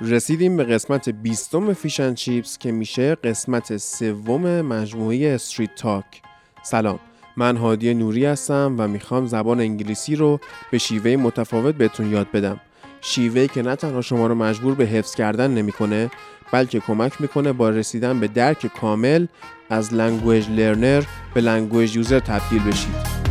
رسیدیم به قسمت بیستم Fish and Chips که میشه قسمت سوم مجموعه Street Talk سلام من هادی نوری هستم و می‌خوام زبان انگلیسی رو به شیوه متفاوت بهتون یاد بدم. شیوه‌ای که نه تنها شما رو مجبور به حفظ کردن نمی‌کنه بلکه کمک می‌کنه با رسیدن به درک کامل از language learner به language user تبدیل بشید.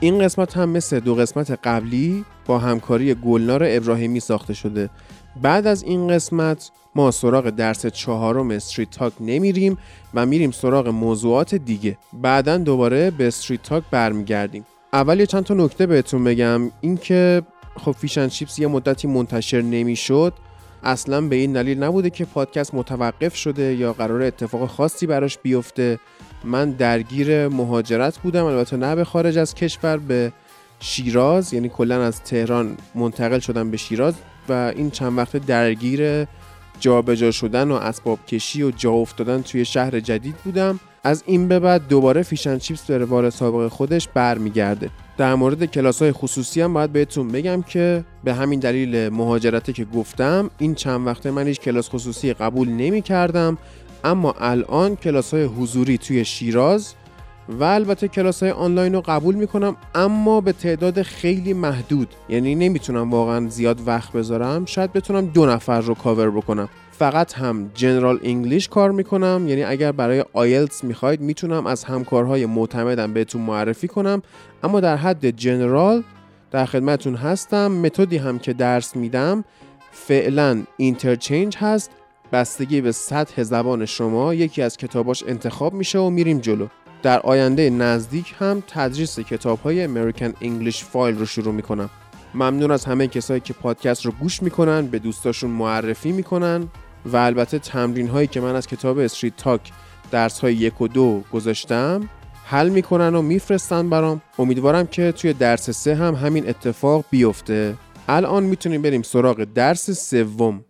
این قسمت هم مثل دو قسمت قبلی با همکاری گلنار ابراهیمی ساخته شده. بعد از این قسمت ما سراغ درس چهارم Street Talk نمیریم و میریم سراغ موضوعات دیگه. بعدا دوباره به Street Talk برمیگردیم. اول یه چند تا نکته بهتون بگم. اینکه خب Fish and Chips یه مدتی منتشر نمی‌شد. اصلا به این دلیل نبوده که پادکست متوقف شده یا قراره اتفاق خاصی براش بیفته. من درگیر مهاجرت بودم البته نه به خارج از کشور به شیراز یعنی کلا از تهران منتقل شدم به شیراز و این چند وقت درگیر جابجا شدن و اسباب کشی و جا افتادن توی شهر جدید بودم. از این به بعد دوباره فیشن چیپس به روال سابق خودش برمیگرده. در مورد کلاس های خصوصی هم باید بهتون بگم که به همین دلیل مهاجرته که گفتم این چند وقته من هیچ کلاس خصوصی قبول نمی کردم اما الان کلاس های حضوری توی شیراز و البته کلاس های آنلاین رو قبول می‌کنم اما به تعداد خیلی محدود. یعنی نمی‌تونم واقعا زیاد وقت بذارم. شاید بتونم دو نفر رو کاور بکنم. فقط هم general English کار می‌کنم. یعنی اگر برای آیلتس می‌خواید می‌تونم از همکارهای معتمدم بهتون معرفی کنم. اما در حد general در خدمتون هستم. متدی هم که درس میدم فعلا Interchange هست. بستگی به سطح زبان شما یکی از کتاباش انتخاب میشه و میریم جلو. در آینده نزدیک هم تدریس کتاب های American English File رو شروع می‌کنم. ممنون از همه کسایی که پادکست رو گوش می‌کنن به دوستاشون معرفی می‌کنن. و البته تمرین هایی که من از کتاب Street Talk درس های یک و دو گذاشتم حل می‌کنن و میفرستن برام. امیدوارم که توی درس سه هم همین اتفاق بیفته. الان می‌تونیم بریم سراغ درس سوم.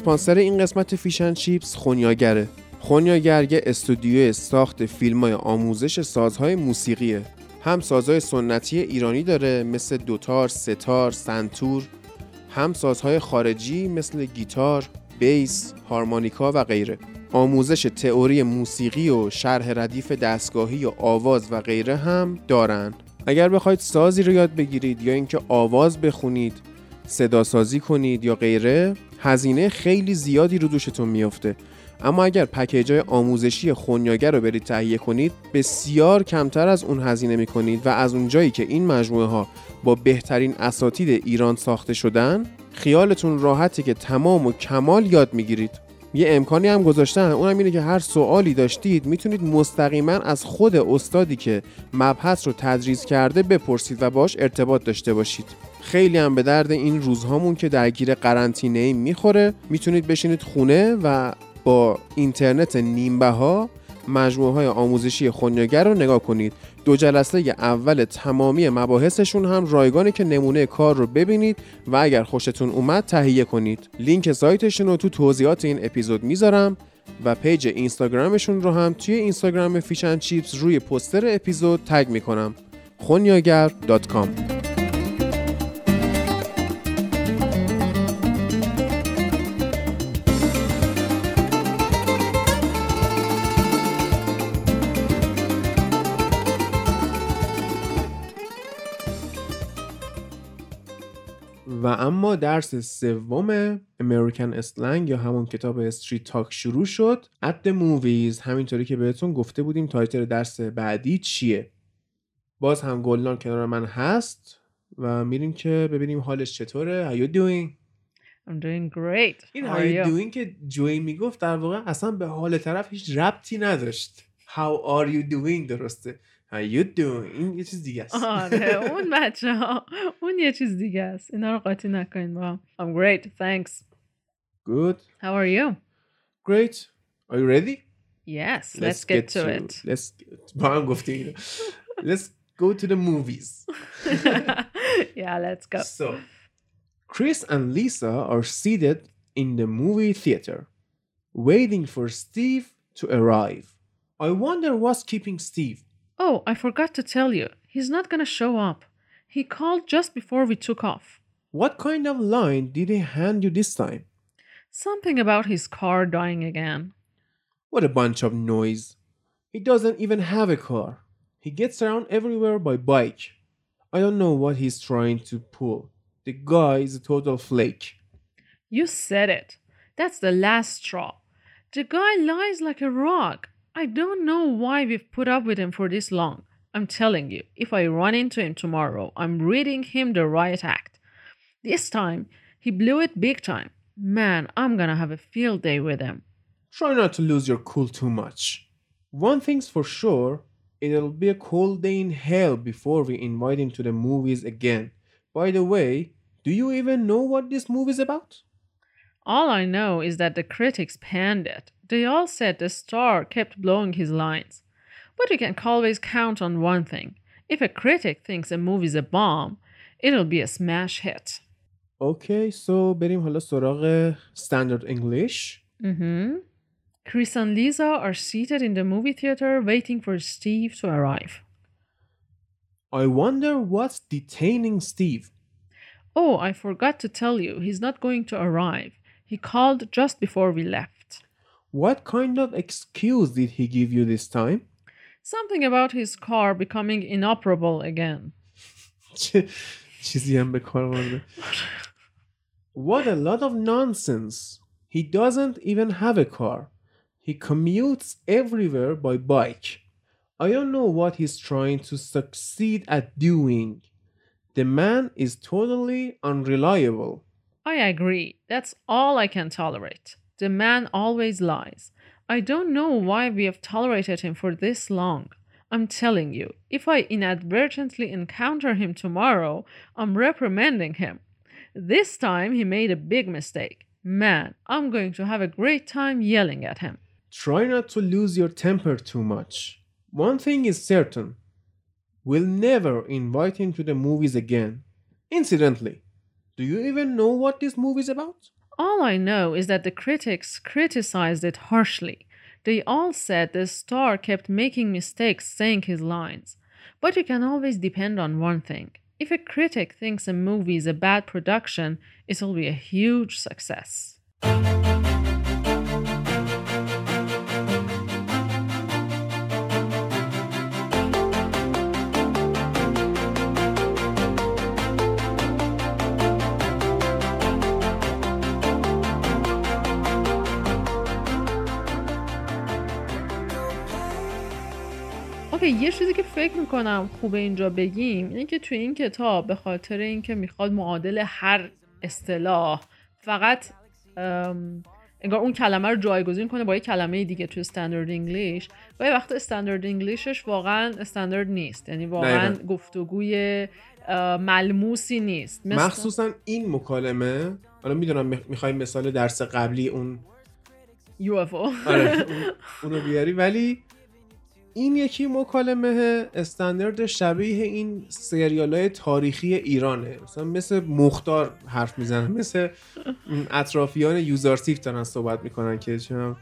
اسپانسر این قسمت فیشن چیپس خونیاگره. خونیاگر یه استودیو ساخت فیلم های آموزش سازهای موسیقیه. هم سازهای سنتی ایرانی داره مثل دوتار، ستار، سنتور. هم سازهای خارجی مثل گیتار، بیس، هارمونیکا و غیره. آموزش تئوری موسیقی و شرح ردیف دستگاهی و آواز و غیره هم دارن. اگر بخواید سازی رو یاد بگیرید یا اینکه آواز بخونید صدا سازی کنید یا غیره هزینه خیلی زیادی رو دوشتون میافته. اما اگر پکیج های آموزشی خونیاگر رو برید تهیه کنید بسیار کمتر از اون هزینه می کنید و از اونجایی که این مجموعه ها با بهترین اساتید ایران ساخته شدن خیالتون راحته که تمام و کمال یاد می‌گیرید. یه امکانی هم گذاشتن. اونم اینه که هر سوالی داشتید می‌تونید مستقیما از خود استادی که مبحث رو تدریس کرده بپرسید و باش ارتباط داشته باشید. خیلی هم به درد این روزهامون که درگیر قرنطینه می‌خوره. می‌تونید بشینید خونه و با اینترنت نیمبه ها مجموعه های آموزشی خونیاگر رو نگاه کنید. دو جلسه اول تمامی مباحثشون هم رایگانه که نمونه کار رو ببینید و اگر خوشتون اومد تهیه کنید. لینک سایتشون رو تو توضیحات این اپیزود می‌ذارم و پیج اینستاگرامشون رو هم توی اینستاگرام Fish and Chips روی پوستر اپیزود tag می‌کنم. خونیاگر.com و اما درس سوم American Slang یا همون کتاب Street Talk شروع شد. The movies همینطوری که بهتون گفته بودیم title درس بعدی چیه. باز هم گلنار کنار من هست و میریم که ببینیم حالش چطوره. How you doing? I'm doing great. این how, you, doing? که جوی می‌گفت در واقع اصلا به حال طرف هیچ ربطی نداشت. How are you doing درسته. How you doing این یه چیز دیگه است آره اون بچه ها اون یه چیز دیگه است اینا رو قاطی نکنین با هم I'm great thanks Good How are you Great Are you ready Yes let's, get, to it Let's با هم گفتیم اینو. Let's go to the movies Yeah let's go So Chris and Lisa are seated in the movie theater waiting for Steve to arrive I wonder what's keeping Steve Oh I forgot to tell you he's not gonna show up He called just before we took off What kind of line did he hand you this time? Something about his car dying again What a bunch of noise. He doesn't even have a car. He gets around everywhere by bike. I don't know what he's trying to pull. The guy is a total flake. You said it. That's the last straw. The guy lies like a rock. I don't know why we've put up with him for this long. I'm telling you, if I run into him tomorrow, I'm reading him the riot act. This time, he blew it big time. Man, I'm gonna have a field day with him. Try not to lose your cool too much. One thing's for sure, it'll be a cold day in hell before we invite him to the movies again. By the way, do you even know what this movie's about? All I know is that the critics panned it. They all said the star kept blowing his lines. But you can always count on one thing. If a critic thinks a movie's a bomb, it'll be a smash hit. Okay, so بریم حالا سراغ standard English. Mm-hmm. Chris and Lisa are seated in the movie theater waiting for Steve to arrive. I wonder what's detaining Steve. Oh, I forgot to tell you, he's not going to arrive. He called just before we left. What kind of excuse did he give you this time? Something about his car becoming inoperable again. چه چیزی هم به کار آورده. What a lot of nonsense. He doesn't even have a car. He commutes everywhere by bike. I don't know what he's trying to succeed at doing. The man is totally unreliable. I agree. That's all I can tolerate. The man always lies. I don't know why we have tolerated him for this long. I'm telling you, if I inadvertently encounter him tomorrow, I'm reprimanding him. This time he made a big mistake. Man, I'm going to have a great time yelling at him. Try not to lose your temper too much. One thing is certain we'll never invite him to the movies again. Incidentally, do you even know what this movie's about? All I know is that the critics criticized it harshly. They all said the star kept making mistakes saying his lines. But you can always depend on one thing. If a critic thinks a movie is a bad production, it'll be a huge success. اوکی یه چیزی که فکر می‌کنم خوبه اینجا بگیم اینه که توی این کتاب به خاطر اینکه می‌خواد معادل هر اصطلاح فقط انگار اون کلمه رو جایگزین کنه با یه کلمه دیگه توی استاندارد انگلیش و یه وقت استاندارد انگلیشش واقعا استاندارد نیست. یعنی واقعا دقیقاً. گفتگوی ملموسی نیست. مثل- مخصوصا این مکالمه حالا می‌دونم می‌خوایم مثال درس قبلی اون UFO آره اون- اونو بیاری ولی این یکی مکالمه استاندارد شبیه این سریال های تاریخی ایرانه. مثلا مثل مختار حرف می‌زنن مثل اطرافیان یوزارسیف دارن صحبت می‌کنن که چه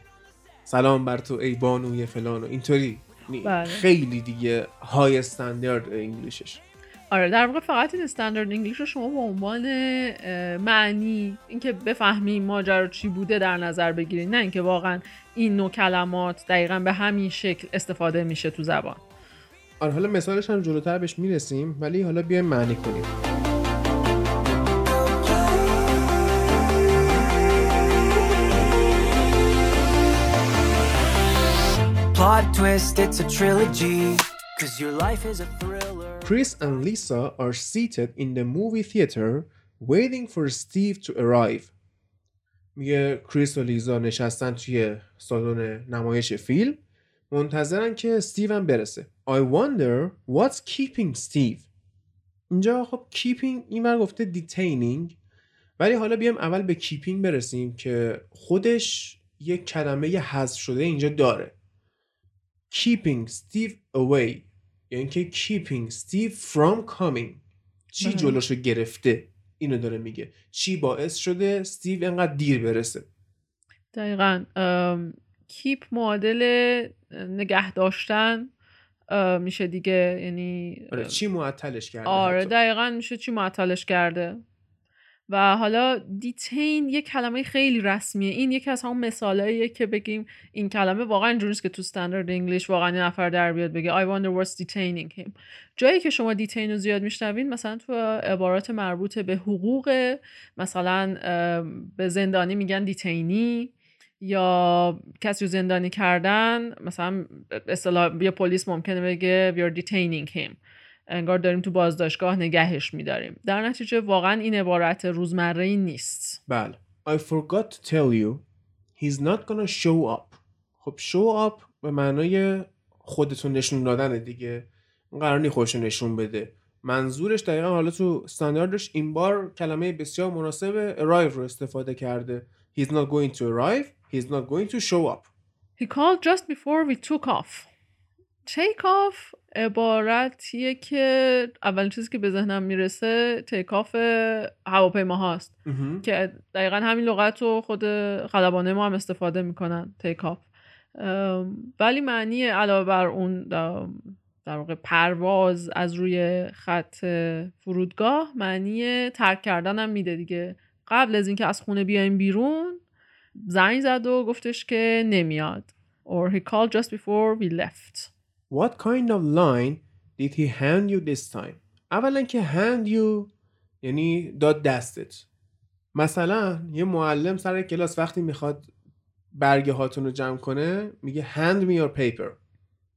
سلام بر تو ای بانوی فلان و اینطوری. بله. خیلی دیگه های استاندارد انگلیشش. آره در واقع فقط این استاندارد انگلیش رو شما به عنوان معنی اینکه بفهمی ماجرا چی بوده در نظر بگیرید نه اینکه واقعا این نوع کلمات دقیقا به همین شکل استفاده میشه تو زبان آره حالا مثالش هم جلوتر بهش می‌رسیم ولی حالا بیایم معنی کنیم Plot twist, it's a trilogy. Cause your life is a thriller. Chris and Lisa are seated in the movie theater waiting for Steve to arrive. میگه کریس و لیزا نشستن توی سالن نمایش فیلم منتظرن که استیو هم برسه I wonder what's keeping Steve اینجا خب keeping این گفته detaining ولی حالا بیام اول به keeping برسیم که خودش یک کلمه حذف شده اینجا داره keeping Steve away یعنی که keeping Steve from coming. چی بله. جلوشو گرفته؟ اینو داره میگه. چی باعث شده استیو انقدر دیر برسه؟ دقیقا کیپ معادل نگه داشتن میشه دیگه یعنی آره چی معطلش کرده آره حتی. دقیقا میشه چی معطلش کرده؟ و حالا دیتین یه کلمه خیلی رسمیه. این یکی از همون مثالاییه که بگیم این کلمه واقعا اینجوری که تو استاندارد انگلیش واقعا یه نفر در بیاد بگه I wonder what's detaining him. جایی که شما دیتین رو زیاد میشنوین مثلا تو عبارات مربوط به حقوق مثلا به زندانی میگن دیتینی یا کسی رو زندانی کردن مثلا اصطلاح یه پلیس ممکنه بگه we're detaining him. انگار داریم تو بازداشتگاه نگهش میداریم. در نتیجه واقعا این عبارت روزمره ای نیست. بله. I forgot to tell you he's not gonna show up. خب show up به معنای خودتون نشون دادن دیگه. قرار نی خودشو نشون بده. منظورش دقیقا حالا تو استانداردش این بار کلمه بسیار مناسب arrive رو استفاده کرده. He's not going to arrive he's not going to show up. He called just before we took off. Take off عبارتیه که اولین چیزی که به ذهنم می‌رسه تیک آف هواپیما هاست. که دقیقا همین لغت رو خود خلبانه ما هم استفاده می‌کنن تیک آف ولی معنی علاوه بر اون در واقع پرواز از روی خط فرودگاه معنی ترک کردن هم میده دیگه. قبل از اینکه از خونه بیایم بیرون زنگ زد و گفتش که نمیاد. Or he called just before we left. What kind of line did he hand you this time? اولا که hand you یعنی داد دستت. مثلا یه معلم سر کلاس وقتی می‌خواد برگه هاتون رو جمع کنه میگه hand me your paper.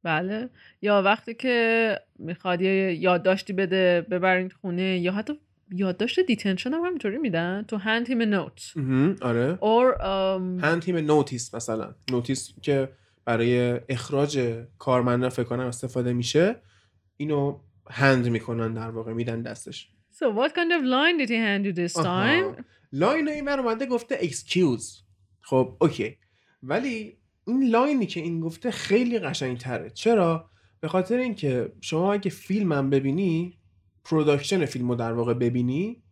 بله. یا وقتی که می‌خواد یه یادداشتی بده ببرین خونه یا حتی یادداشت detention هم همینطوری میدن. To hand him a note. اوهوم، آره. Or um, hand him a notice مثلا. notice که برای اخراج کارمندان فکر کنم استفاده میشه اینو hand می‌کنن در واقع میدن دستش. So what kind of line did he hand you this time? line این ور اومده گفته excuse. خب اوکی. ولی این line ی که این گفته خیلی قشنگ تره چرا؟ به خاطر اینکه شما اگه فیلم هم ببینی production فیلم رو در واقع ببینی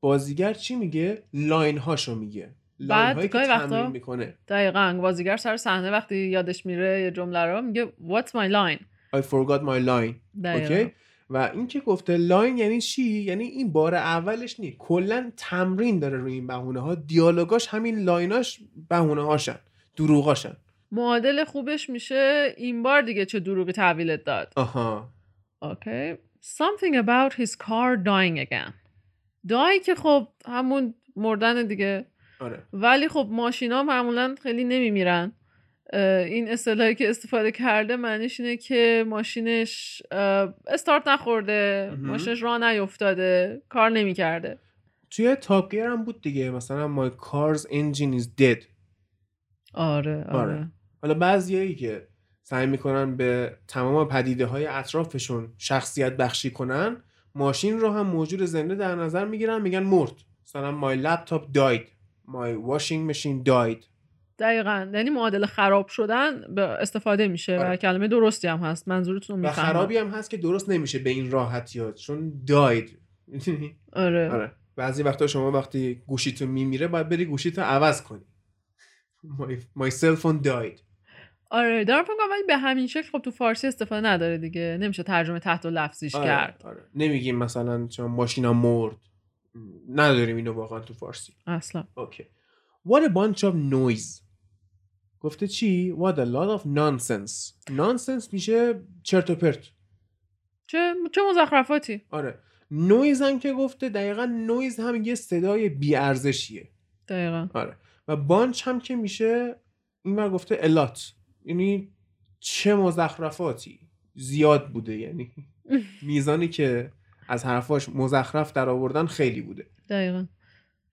بازیگر چی میگه؟ line هاشو میگه. بعد که گاهی وقتا- تمرین می‌کنه. دقیقا بازیگر سر صحنه وقتی یادش میره یه جمله رو میگه what's my line? I forgot my line. دقیقا. اوکی و این که گفته line یعنی چی؟ یعنی این بار اولش نی کلا تمرین داره روی این بهونه ها دیالوگاش همین line اش بهونه هاشن دروغاشن. معادل خوبش میشه این بار دیگه چه دروغی تحویلت داد. آها. اوکی something about his car dying again. دای که خب همون مردن دیگه آره. ولی خب ماشینا معمولا خیلی نمیمیرن. این اصطلاحی که استفاده کرده معنیش اینه که ماشینش استارت نخورده. ماشینش راه نیفتاده کار نمی‌کرده. توی تاپ گیر هم بود دیگه مثلا my car's engine is dead. آره آره, آره. حالا بعضیایی که سعی می‌کنن به تمام پدیده های اطرافشون شخصیت بخشی کنن ماشین رو هم موجود زنده در نظر می‌گیرن میگن مرد. مثلا my laptop died. My washing machine died دقیقا. یعنی معادل خراب شدن به استفاده میشه و آره. کلمه درستی هم هست. منظورتون رو و می‌فهمم. خرابی هم هست که درست نمیشه به این راحتی ها چون داید؟ آره. آره. بعضی وقتا شما وقتی گوشیتون میمیره باید بری گوشیتو عوض کنی. my, my cell phone died آره. دارم فکر ولی به همین شکل خب تو فارسی استفاده نداره دیگه. نمیشه ترجمه تحت و لفظیش آره، کرد. آره. نمیگیم مثلا چون ماشینم مرد. نداریم اینو واقعا تو فارسی. اصلا. اوکی. What a bunch of noise. گفته چی؟ What a lot of nonsense. Nonsense میشه چرت و پرت. چه چه مزخرفاتی. آره. نویز هم که گفته دقیقا نویز هم یه صدای بیارزشیه. دقیقا. آره. و bunch هم که میشه این ور گفته a lot یعنی چه مزخرفاتی. زیاد بوده یعنی. میزانی که از حرفاش مزخرف در آوردن خیلی بوده. دقیقا.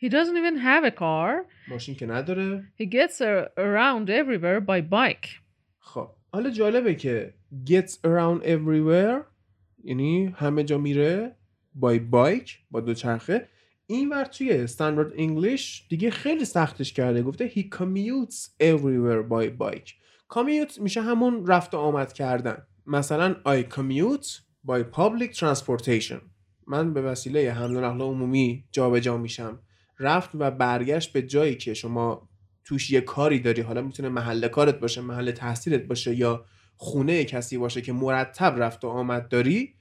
He doesn't even have a car. ماشین که نداره. He gets around everywhere by bike. خب حالا جالبه که gets around everywhere یعنی همه جا میره by bike با دوچرخه این ور توی استاندارد انگلیش دیگه خیلی سختش کرده. گفته he commutes everywhere by bike. Commute میشه همون رفت و آمد کردن. مثلا I commute by public transportation. من به وسیله حمل و نقل عمومی جابجا میشم. رفت و برگشت به جایی که شما توش یه کاری داری. حالا می‌تونه محل کارت باشه محل تحصیلت باشه یا خونه کسی باشه که مرتب رفت و آمد داری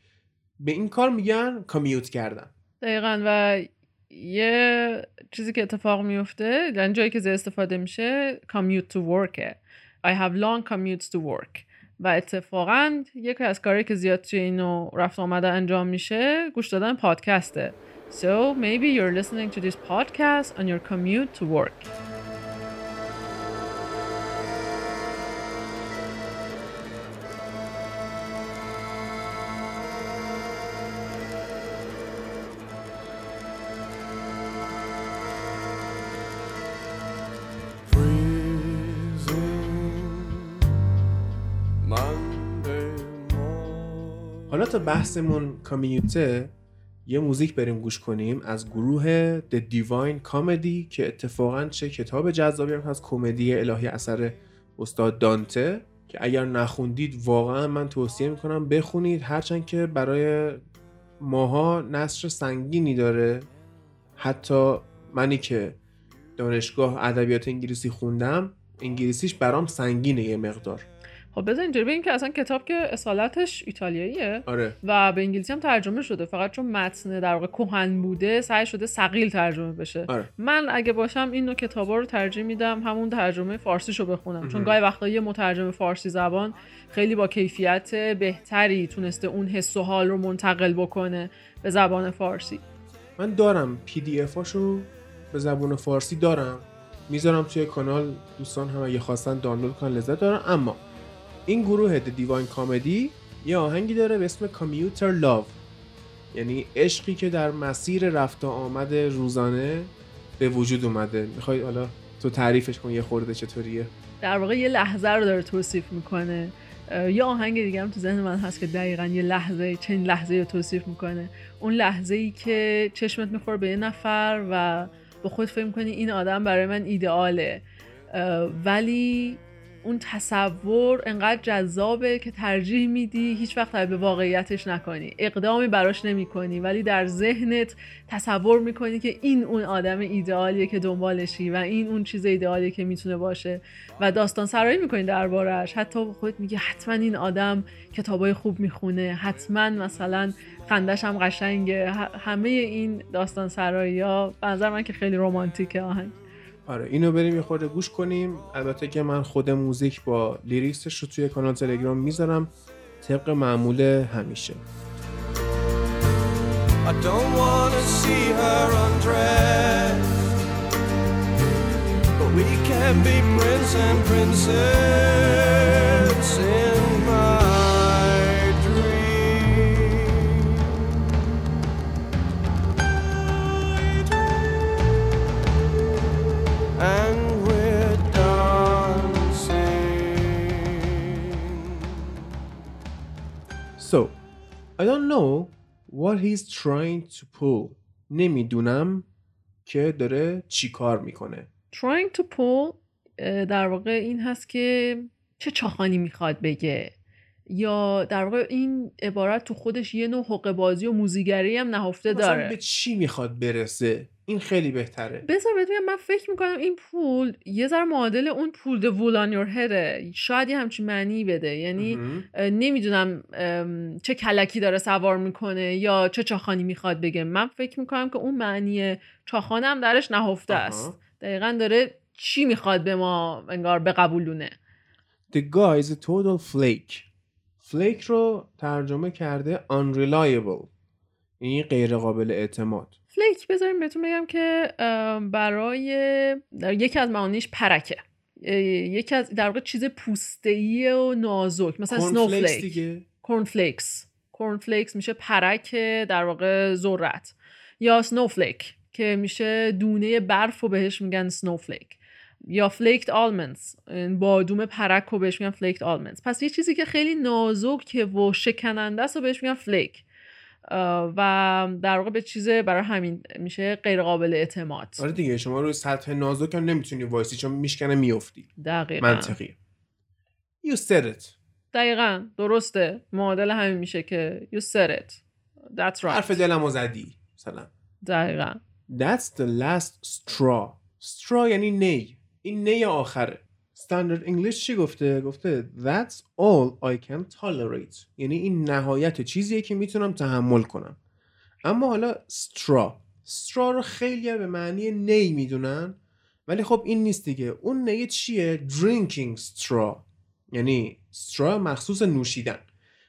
به این کار میگن کامیوت کردن. دقیقا. و یه چیزی که اتفاق میفته یعنی جایی که زیر استفاده میشه commute to work. I have long commutes to work. و اتفاقا یکی از کاری که زیاد توی اینو رفت آمده انجام میشه گوش دادن پادکسته So maybe you're listening to this podcast on your commute to work. بحثمون کامیوته یه موزیک بریم گوش کنیم از گروه The Divine Comedy که اتفاقا چه کتاب جذابی هم هست کمدی الهی اثر استاد دانته که اگر نخوندید واقعا من توصیه می‌کنم بخونید. هرچند که برای ماها نصر سنگینی داره. حتی منی که دانشگاه ادبیات انگلیسی خوندم انگلیسیش برام سنگینه یه مقدار. خب بذار اینجوری بگیم که اصلا کتاب که اصالتش ایتالیاییه. آره. و به انگلیسی هم ترجمه شده. فقط چون متن در واقع کهن بوده سعی شده سقیل ترجمه بشه. آره. من اگه باشم این نوع کتابا رو ترجیح میدم همون ترجمه فارسیشو بخونم. چون. گاهی وقتا یه مترجم فارسی زبان خیلی با کیفیت بهتری تونسته اون حس و حال رو منتقل بکنه به زبان فارسی. من دارم. پی دی اف هاشو به زبون فارسی دارم. می‌ذارم توی کانال. دوستان هم اگه خواستن دانلود کنن لذت دارن. اما این گروه Divine Comedy یه آهنگی داره به اسم Commuter Love. یعنی عشقی که در مسیر رفت و آمد روزانه به وجود اومده. می‌خوای حالا تو تعریفش کن یه خورده چطوریه؟ در واقع یه لحظه رو داره توصیف می‌کنه. یه آهنگ دیگه هم تو ذهن من هست که دقیقا یه لحظه چنین لحظه رو توصیف می‌کنه. اون لحظه ای که چشمت می‌خوره به یه نفر و با خود فکر می‌کنی این آدم برای من ایدئاله. ولی اون تصور انقدر جذابه که ترجیح میدی هیچ وقت به واقعیتش نکنی. اقدامی براش نمی کنی ولی در ذهنت تصور می‌کنی که این اون آدم ایدئالیه که دنبالشی و این اون چیز ایدئالیه که می‌تونه باشه و داستان سرایی می‌کنی دربارهش حتی با خودت میگی حتما این آدم کتابای خوب می‌خونه حتما مثلا خندش هم قشنگه. همه این داستان سرایی ها نظر من که خیلی رمانتیکه آهنگ. آره اینو بریم یه خورده گوش کنیم. البته که من خود موزیک با لیریکسش رو توی کانال تلگرام می‌ذارم. طبق معمول همیشه. I don't wanna see her undressed. But we can be prince and princess I don't know what he's trying to pull. نمی‌دونم که داره چی کار می‌کنه. trying to pull در واقع این هست که چه چاخانی می‌خواد بگه یا در واقع این عبارت تو خودش یه نوع حقه بازی و موزیگری هم نهفته مثلا داره به چی می‌خواد برسه؟ این خیلی بهتره. بذار بگم من فکر می‌کنم این پول یه ذره معادل اون پول the wool on your headه شاید یه همچین معنی بده یعنی نمی‌دونم چه کلکی داره سوار می‌کنه یا چه چاخانی می‌خواد بگه من فکر می‌کنم که اون معنی چاخانه هم درش نهفته. است دقیقا داره چی می‌خواد به ما انگار بقبولونه The guy is a total flake. Flake رو ترجمه کرده unreliable. یعنی غیر قابل اعتماد. فلیک بذاریم بهتون بگم که برای در یکی از معانیش پرکه یکی از در واقع چیز پوسته‌ای و نازک مثلا snowflake. cornflakes cornflakes میشه پرک در واقع ذرت یا snowflake که میشه دونه برف و بهش میگن snowflake یا flaked almonds بادوم پرک رو بهش میگن flaked almonds پس یه چیزی که خیلی نازک و شکننده است رو بهش میگن flake و در واقع به چیز برای همین میشه غیر قابل اعتماد. آره دیگه شما روی سطح نازک هم نمی‌تونی وایسی چون میشکنه میفتی دقیقا. منطقیه. You said it. دقیقا. درسته. معادل همین میشه که you said it. That's right. حرف دلمو زدی. مثلا دقیقا. That's the last straw. Straw یعنی نی. این نی آخره Standard English چی گفته؟ گفته That's all I can tolerate. یعنی این نهایت چیزیه که می‌تونم تحمل کنم. اما حالا straw. Straw رو خیلی به معنی نی می‌دونن. ولی خب این نیست دیگه. اون نی چیه؟ Drinking straw. یعنی straw مخصوص نوشیدن.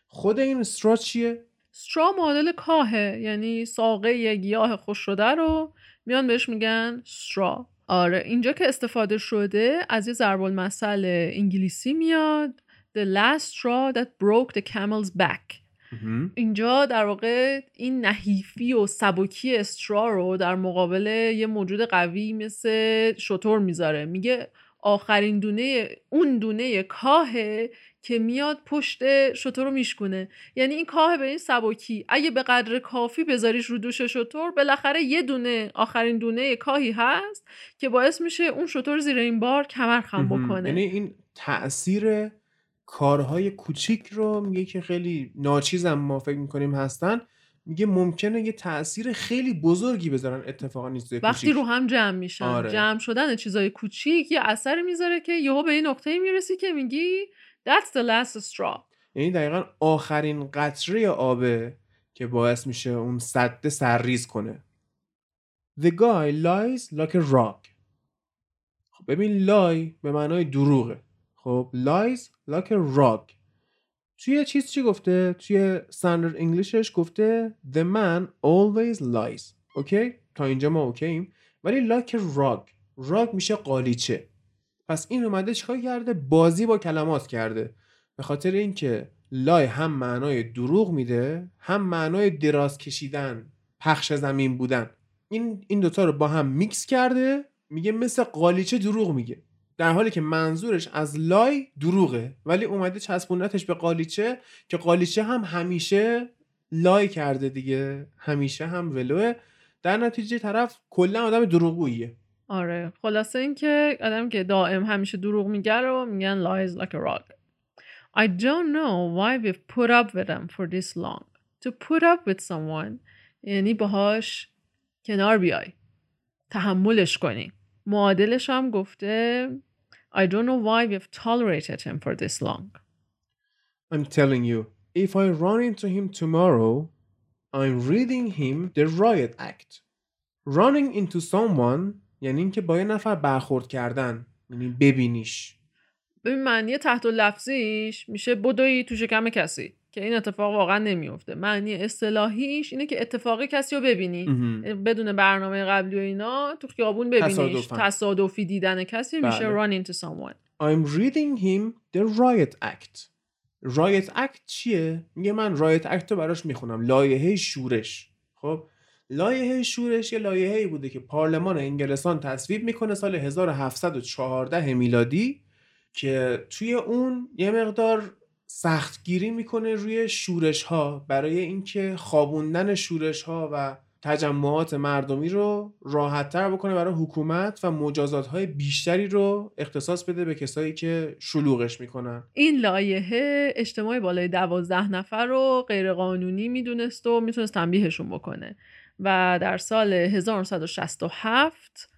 خود این straw چیه؟ استرا معادل کاهه. یعنی ساقه یه گیاه خوش شده رو میان بهش میگن straw. آره اینجا که استفاده شده از یه ضرب المثل انگلیسی میاد The last straw that broke the camel's back. اینجا در واقع این نحیفی و سبکی استرا رو در مقابل یه موجود قوی مثل شطور می‌ذاره. میگه آخرین دونه اون دونه کاهه که میاد پشت شطور رو میشکونه. یعنی این کاه به این سبکی. اگه به قدر کافی بذاریش رو دوش شطور بالاخره یه دونه آخرین دونه کاهی هست که باعث میشه اون شطور زیر این بار کمر خم. بکنه. یعنی این تاثیر کارهای کوچیک رو میگه که خیلی ناچیزم ما فکر می‌کنیم هستن. میگه ممکنه یه تاثیر خیلی بزرگی بذارن. اتفاقا نیست وقتی رو هم جمع میشن. آره. جمع شدن چیزای کوچیک یه اثر می‌ذاره که یهو به این نقطه می‌رسی که میگی that's the last straw. یعنی دقیقا آخرین قطره آبه که باعث میشه اون سد سرریز کنه. The guy lies like a rock. خب ببین lie به معنای دروغه. خب lies like a rock. توی چیز چی گفته؟ توی standard انگلیشش گفته The man always lies. اوکی؟ تا اینجا ما اوکییم ولی like a rock. Rock میشه قالیچه. پس این اومده چیکار کرده؟ بازی با کلمات کرده. به خاطر اینکه لای هم معنای دروغ میده هم معنای دراز کشیدن پخش زمین بودن. این این دوتا رو با هم میکس کرده میگه مثل قالیچه دروغ میگه. در حالی که منظورش از لای دروغه ولی اومده چسبونتش به قالیچه که قالیچه هم همیشه لای کرده دیگه. همیشه هم ولوه. در نتیجه طرف کلا آدم دروغگوییه. آره خلاصه اینکه آدم که دائم همیشه دروغ میگه رو میگن lies like a rock I don't know why we've put up with them for this long to put up with someone یعنی باهاش کنار بیای تحملش کنی معادلش هم گفته I don't know why we've tolerated him for this long I'm telling you, if I run into him tomorrow, I'm reading him the riot act. Running into someone یعنی اینکه با یه نفر برخورد کردن یعنی ببینیش ببین معنی تحت لفظیش میشه بدوی تو شکم کسی که این اتفاق واقعا نمیفته معنی اصطلاحیش اینه که اتفاقی کسی رو ببینی. بدون برنامه قبلی و اینا تو خیابون ببینیش. تصادفی دیدن کسی میشه بله. run into someone I'm reading him the riot act. riot act چیه؟ میگه من riot act رو براش می‌خونم لایحه شورش خب لایحه شورش یه لایحه‌ای بوده که پارلمان انگلستان تصویب می‌کنه سال 1714 میلادی که توی اون یه مقدار سختگیری می‌کنه روی شورش ها برای اینکه خوابوندن شورش ها و تجمعات مردمی رو راحت تر بکنه برای حکومت و مجازات های بیشتری رو اختصاص بده به کسایی که شلوغش می‌کنن. این لایحه اجتماع بالای دوازده نفر رو غیرقانونی می‌دونست و می‌تونست تنبیهشون بکنه. و در سال 1967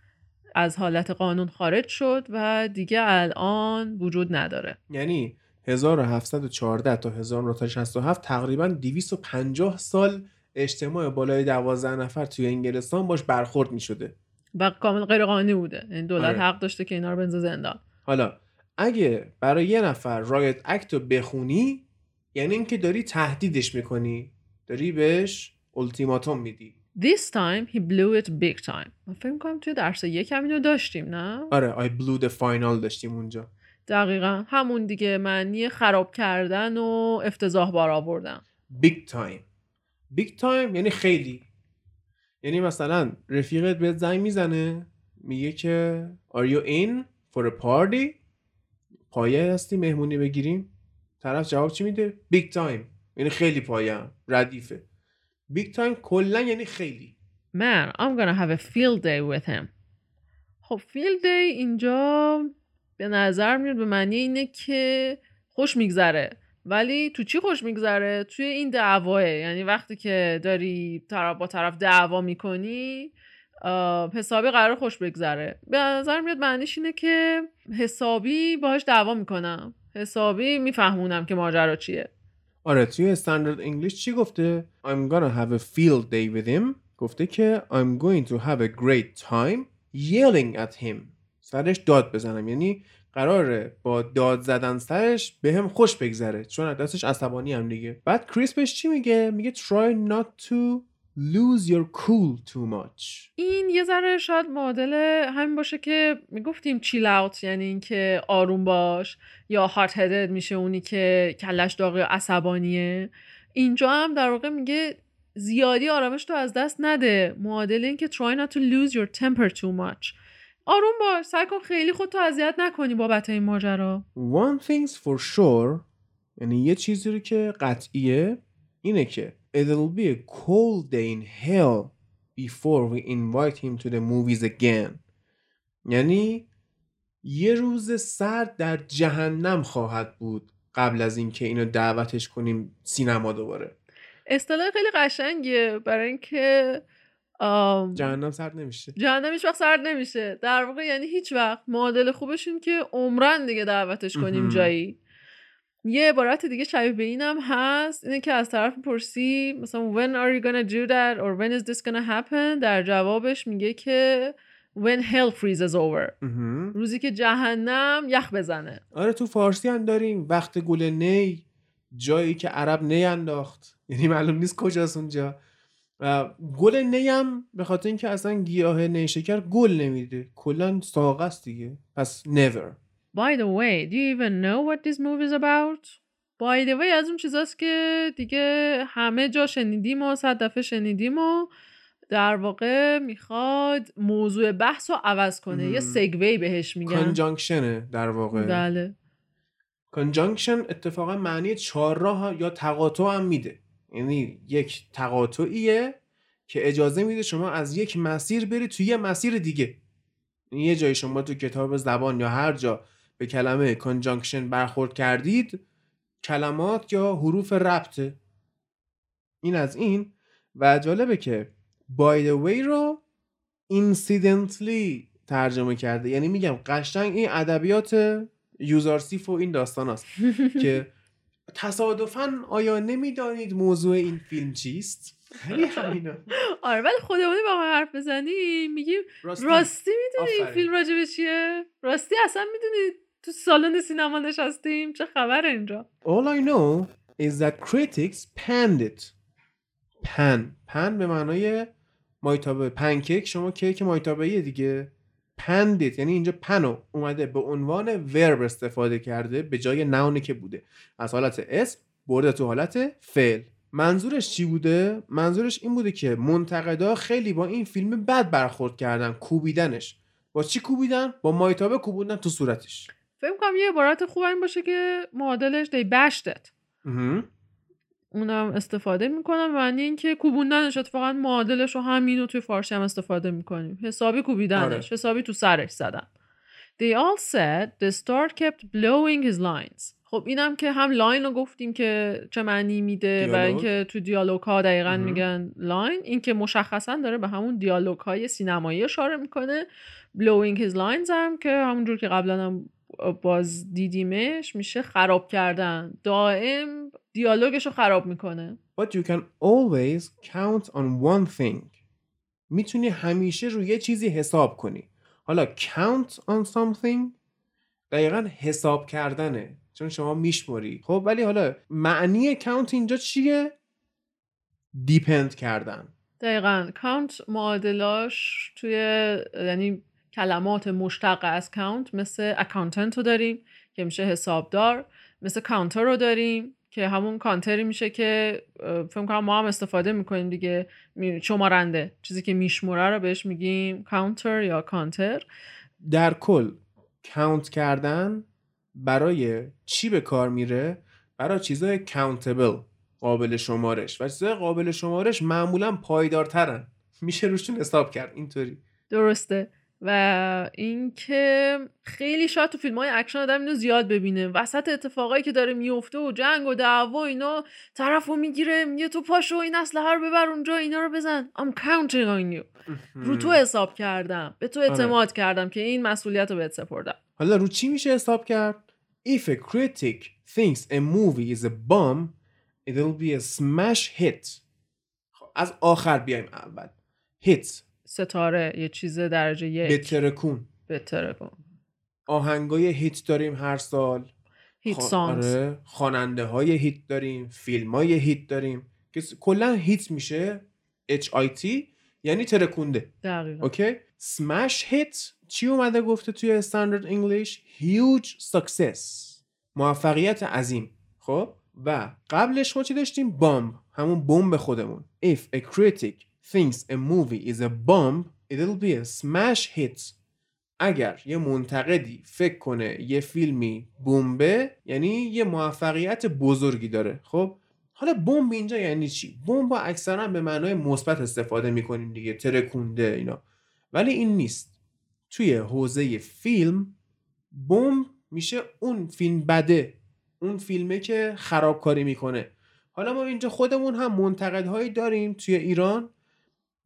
از حالت قانون خارج شد و دیگه الان وجود نداره. یعنی 1714 تا 1967 تقریبا 250 سال اجتماع بالای 12 نفر توی انگلستان باش برخورد می‌شده. و کامل غیرقانونی بوده. یعنی دولت آره. حق داشته که اینا رو بنزه زندان. حالا اگه برای یه نفر رایت اکت رو بخونی یعنی اینکه داری تهدیدش می‌کنی داری بهش التیماتوم میدی. This time he blew it big time. من فکر می‌کنم توی درس یکم اینو داشتیم نه؟ آره I blew the final داشتیم اونجا. دقیقا. همون دیگه معنی خراب کردن و افتضاح بار آوردن big time. Big time یعنی خیلی. یعنی مثلا رفیقت بهت زنگ می‌زنه میگه که are you in for a party? پایه هستی مهمونی بگیریم. طرف جواب چی میده؟ Big time. یعنی خیلی پایه. ردیفه. Big time کلا یعنی خیلی. Man, I'm gonna have a field day with him. خب field day اینجا به نظر میاد به معنی اینه که خوش میگذره. ولی تو چی خوش میگذره؟ توی این دعواه. یعنی وقتی که داری طرف با طرف دعوا می‌کنی حسابی قرار خوش بگذره. به نظر میاد معنیش اینه که حسابی باهاش دعوا می‌کنم. حسابی میفهمونم که ماجرا چیه. آره توی استاندارد انگلیش چی گفته؟ I'm gonna have a field day with him. گفته که I'm going to have a great time yelling at him. سرش داد بزنم. یعنی قراره با داد زدن سرش به هم خوش بگذره. چون دستش عصبانی هم دیگه. بعد کریس بهش چی میگه؟ میگه try not to lose your cool too much. این یه ذره شاید معادل همین باشه که می‌گفتیم چیل اوت یعنی اینکه آروم باش یا هارت هدد میشه اونی که کلش داغ عصبانیه. اینجا هم در واقع میگه زیادی آرامش تو از دست نده. معادل این که try not to lose your temper too much. آروم باش سعی کن خیلی خودتو اذیت نکنی بابت این ماجرا. One thing's for sure یعنی یه چیزی رو که قطعیه اینه که It'll be a cold day in hell before we invite him to the movies again. یعنی یه روز سرد در جهنم خواهد بود قبل از اینکه اینو دعوتش کنیم سینما دوباره. اصطلاح خیلی قشنگیه. برای اینکه آم، جهنم سرد نمیشه. جهنم هیچ وقت سرد نمیشه. در واقع یعنی هیچ وقت. معادل خوبش این که عمرن دیگه دعوتش کنیم. جایی. یه عبارت دیگه شبیه به اینم هست اینه که از طرف پرسی مثلا when are you gonna do that or when is this gonna happen در جوابش میگه که when hell freezes over. روزی که جهنم یخ بزنه. آره تو فارسی هم داریم. وقت گل نی جایی که عرب نی انداخت. یعنی معلوم نیست کجاست اونجا. و گل نی هم به خاطر اینکه اصلا گیاه نیشکر گل نمیده. کلا ساقه است دیگه. پس never. By the way, do you even know what this movie is about? By the way از اون چیزاست که دیگه همه جا شنیدیم و صد دفعه شنیدیم و در واقع می‌خواد موضوع بحث رو عوض کنه. مم. یه سگوی بهش میگن. کانجانکشنه در واقع. بله. کانجانکشن اتفاقا معنی چهارراه یا تقاطع هم میده. یعنی یک تقاطعیه که اجازه میده شما از یک مسیر بری توی یه مسیر دیگه. یعنی یه جایی شما تو کتاب زبان یا هر جا به کلمه کانجانکشن برخورد کردید کلمات یا حروف ربطه این از این و جالبه که by the way رو incidentally ترجمه کرده یعنی میگم قشنگ این ادبیات یوزارسیف و این داستان هست که تصادفا آیا نمی‌دانید موضوع این فیلم چیست؟ خیلی همینا آره ولی خودمونی با من حرف بزنی میگیم راستی. راستی می‌دونی این. فیلم راجع به چیه راستی اصلا می‌دونی تو سالن سینما نشستیم؟ چه خبره اینجا؟ All I know is that critics panned it. پن پن به معنای مایتابه. پنکیک. شما کیک مایتابه دیگه. پندیت یعنی اینجا پنو اومده به عنوان ورب استفاده کرده به جای نونی که بوده. از حالت اسم برده تو حالت فعل منظورش چی بوده؟ منظورش این بوده که منتقدا خیلی با این فیلم بد برخورد کردن کوبیدنش. با چی کوبیدن؟ با ماهیتابه کوبوندن تو صورتش. فکر کنم یه عبارت خوب این باشه که معادلش they bashed it. اونم استفاده می‌کنم معنی اینکه کوبوندنش اتفاقا معادلش رو همین رو توی فارسی هم استفاده می‌کنیم حسابی کوبیدنش آره. حسابی تو سرش زدن They all said the star kept blowing his lines خب اینم که هم line رو گفتیم که چه معنی میده و. اینکه تو دیالوگ ها دقیقا اوهوم. میگن line این که مشخصا داره به همون دیالوگ های سینمایی اشاره می‌کنه blowing his lines هم که همونجور که قبلا هم باز دیدیمش میشه خراب کردن دائم دیالوگش رو خراب می‌کنه But you can always count on one thing. می‌تونی همیشه روی یه چیزی حساب کنی. حالا count on something دقیقا حساب کردنه. چون شما میشمری. خب ولی حالا معنی count اینجا چیه؟ دیپند کردن. دقیقا count معادلاش توی یعنی کلمات مشتق از count مثل accountant رو داریم که میشه حسابدار مثل کانتر رو داریم که همون کانتری میشه که فکر کنم ما هم استفاده می‌کنیم دیگه شمارنده چیزی که میشموره رو بهش میگیم کانتر یا کانتر در کل count کردن برای چی به کار میره؟ برای چیزای countable قابل شمارش. و چیزای قابل شمارش معمولا پایدارترن. میشه روشون حساب کرد اینطوری. درسته. و اینکه خیلی شاید تو فیلم های اکشن آدم اینو زیاد ببینه. وسط اتفاقایی که داره میفته و جنگ و دعوا و اینا طرفو می‌گیره میگه تو پاشو این اسلحه رو ببر اونجا اینا رو بزن. I'm counting on you. رو تو حساب کردم. به تو اعتماد کردم که این مسئولیت رو بهت سپردم. حالا رو چی میشه حساب کرد؟ If a critic thinks a movie is a bomb it'll be a smash hit. خب از آخر بیایم اول. Hit ستاره یه چیز درجه یک. بترکون بهتره کن آهنگای hit داریم هر سال. hit songs. آره. خواننده های hit داریم فیلم های hit داریم. که کلا hit میشه HIT یعنی ترکونده دقیقا. اوکی؟ smash hit چی اومده گفته توی standard English huge success موفقیت عظیم. خب؟ و قبلش ما چی داشتیم؟ بامب. همون بمب خودمون. If a critic thinks a movie is a bomb it'll be a smash hit. اگر یه منتقدی فکر کنه یه فیلمی بمبه یعنی یه موفقیت بزرگی داره خب؟ حالا بمب اینجا یعنی چی؟ بمب اکثرا به معنای مثبت استفاده می‌کنیم دیگه ترکونده اینا. ولی این نیست. توی حوزه فیلم بمب میشه اون فیلم بده اون فیلمه که خرابکاری می‌کنه. حالا ما اینجا خودمون هم منتقدهایی داریم توی ایران.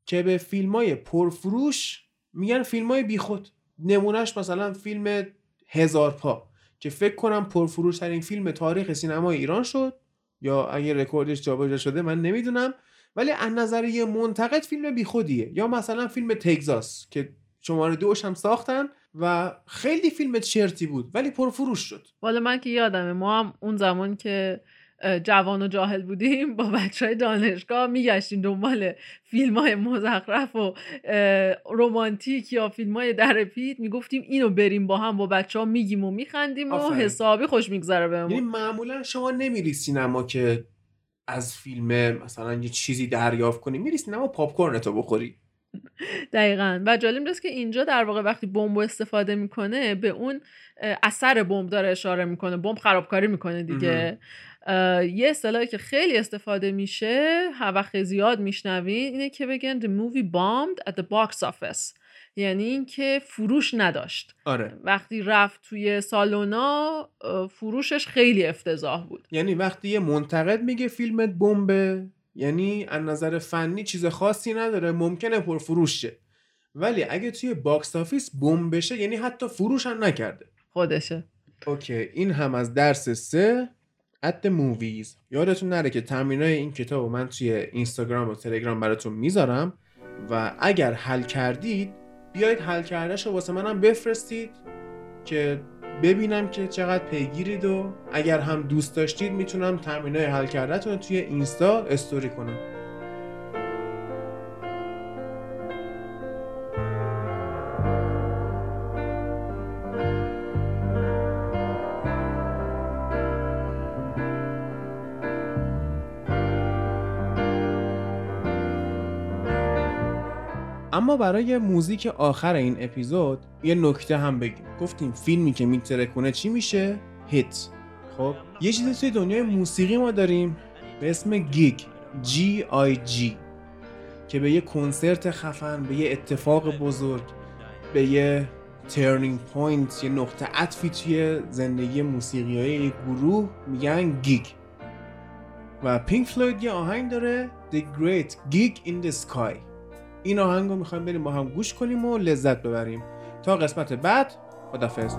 که به فیلم های پرفروش میگن فیلم های بیخود. نمونهش مثلا فیلم هزار پا که فکر کنم پرفروش ترین فیلم تاریخ سینمای ایران شد یا اگه رکوردش جابجا شده من نمی‌دونم. ولی از نظر یه منتقد فیلم بیخودیه. یا مثلا فیلم تگزاس که شماره دوش هم ساختن و خیلی فیلم چرتی بود ولی پرفروش شد. والا من که یادمه ما هم اون زمان که جوان و جاهل بودیم با بچه های دانشگاه میگشتیم دنبال فیلم های مزخرف و رومانتیک یا فیلم های در پیت. می‌گفتیم اینو بریم با هم با بچه ها میگیم و میخندیم و. حسابی خوش میگذره یعنی بهمون معمولا شما نمیری سینما که از فیلم مثلا یه چیزی دریافت کنی. میری سینما پاپ کورنتو بخوری. دقیقا. و جالب اینجاست که اینجا در واقع وقتی بمب استفاده می‌کنه به اون اثر بمب داره اشاره می‌کنه. بمب خرابکاری می‌کنه دیگه. یه اصطلاحی که خیلی استفاده میشه هر وقت زیاد میشنوین اینه که بگن the movie bombed at the box office. یعنی اینکه فروش نداشت. آره. وقتی رفت توی سالونا فروشش خیلی افتضاح بود. یعنی وقتی یه منتقد میگه فیلمت بمبه یعنی از نظر فنی چیز خاصی نداره ممکنه پرفروش شه. ولی اگه توی box office bomb بشه یعنی حتی فروش هم نکرده. خودشه. okay این هم از درس سه. At the movies. یادتون نره که تمرینای این کتاب رو من توی اینستاگرام و تلگرام براتون می‌ذارم و اگر حل کردید بیایید حل کردهش رو واسه منم بفرستید که ببینم که چقدر پیگیرید و اگر هم دوست داشتید می‌تونم تمرینای حل کردهتون رو توی اینستا استوری کنم. برای موزیک آخر این اپیزود یه نکته هم بگیم. گفتیم فیلمی که میترکونه چی میشه؟ hit. خب یه چیزی توی دنیای موسیقی ما داریم به اسم gig G I G که به یه کنسرت خفن به یه اتفاق بزرگ به یه turning point یه نقطه عطفی توی زندگی موسیقی های یک گروه میگن gig. و پینک فلوید یه آهنگ داره The Great Gig in the Sky. این آهنگ رو می‌خوایم بریم با هم گوش کنیم و لذت ببریم. تا قسمت بعد خدافظ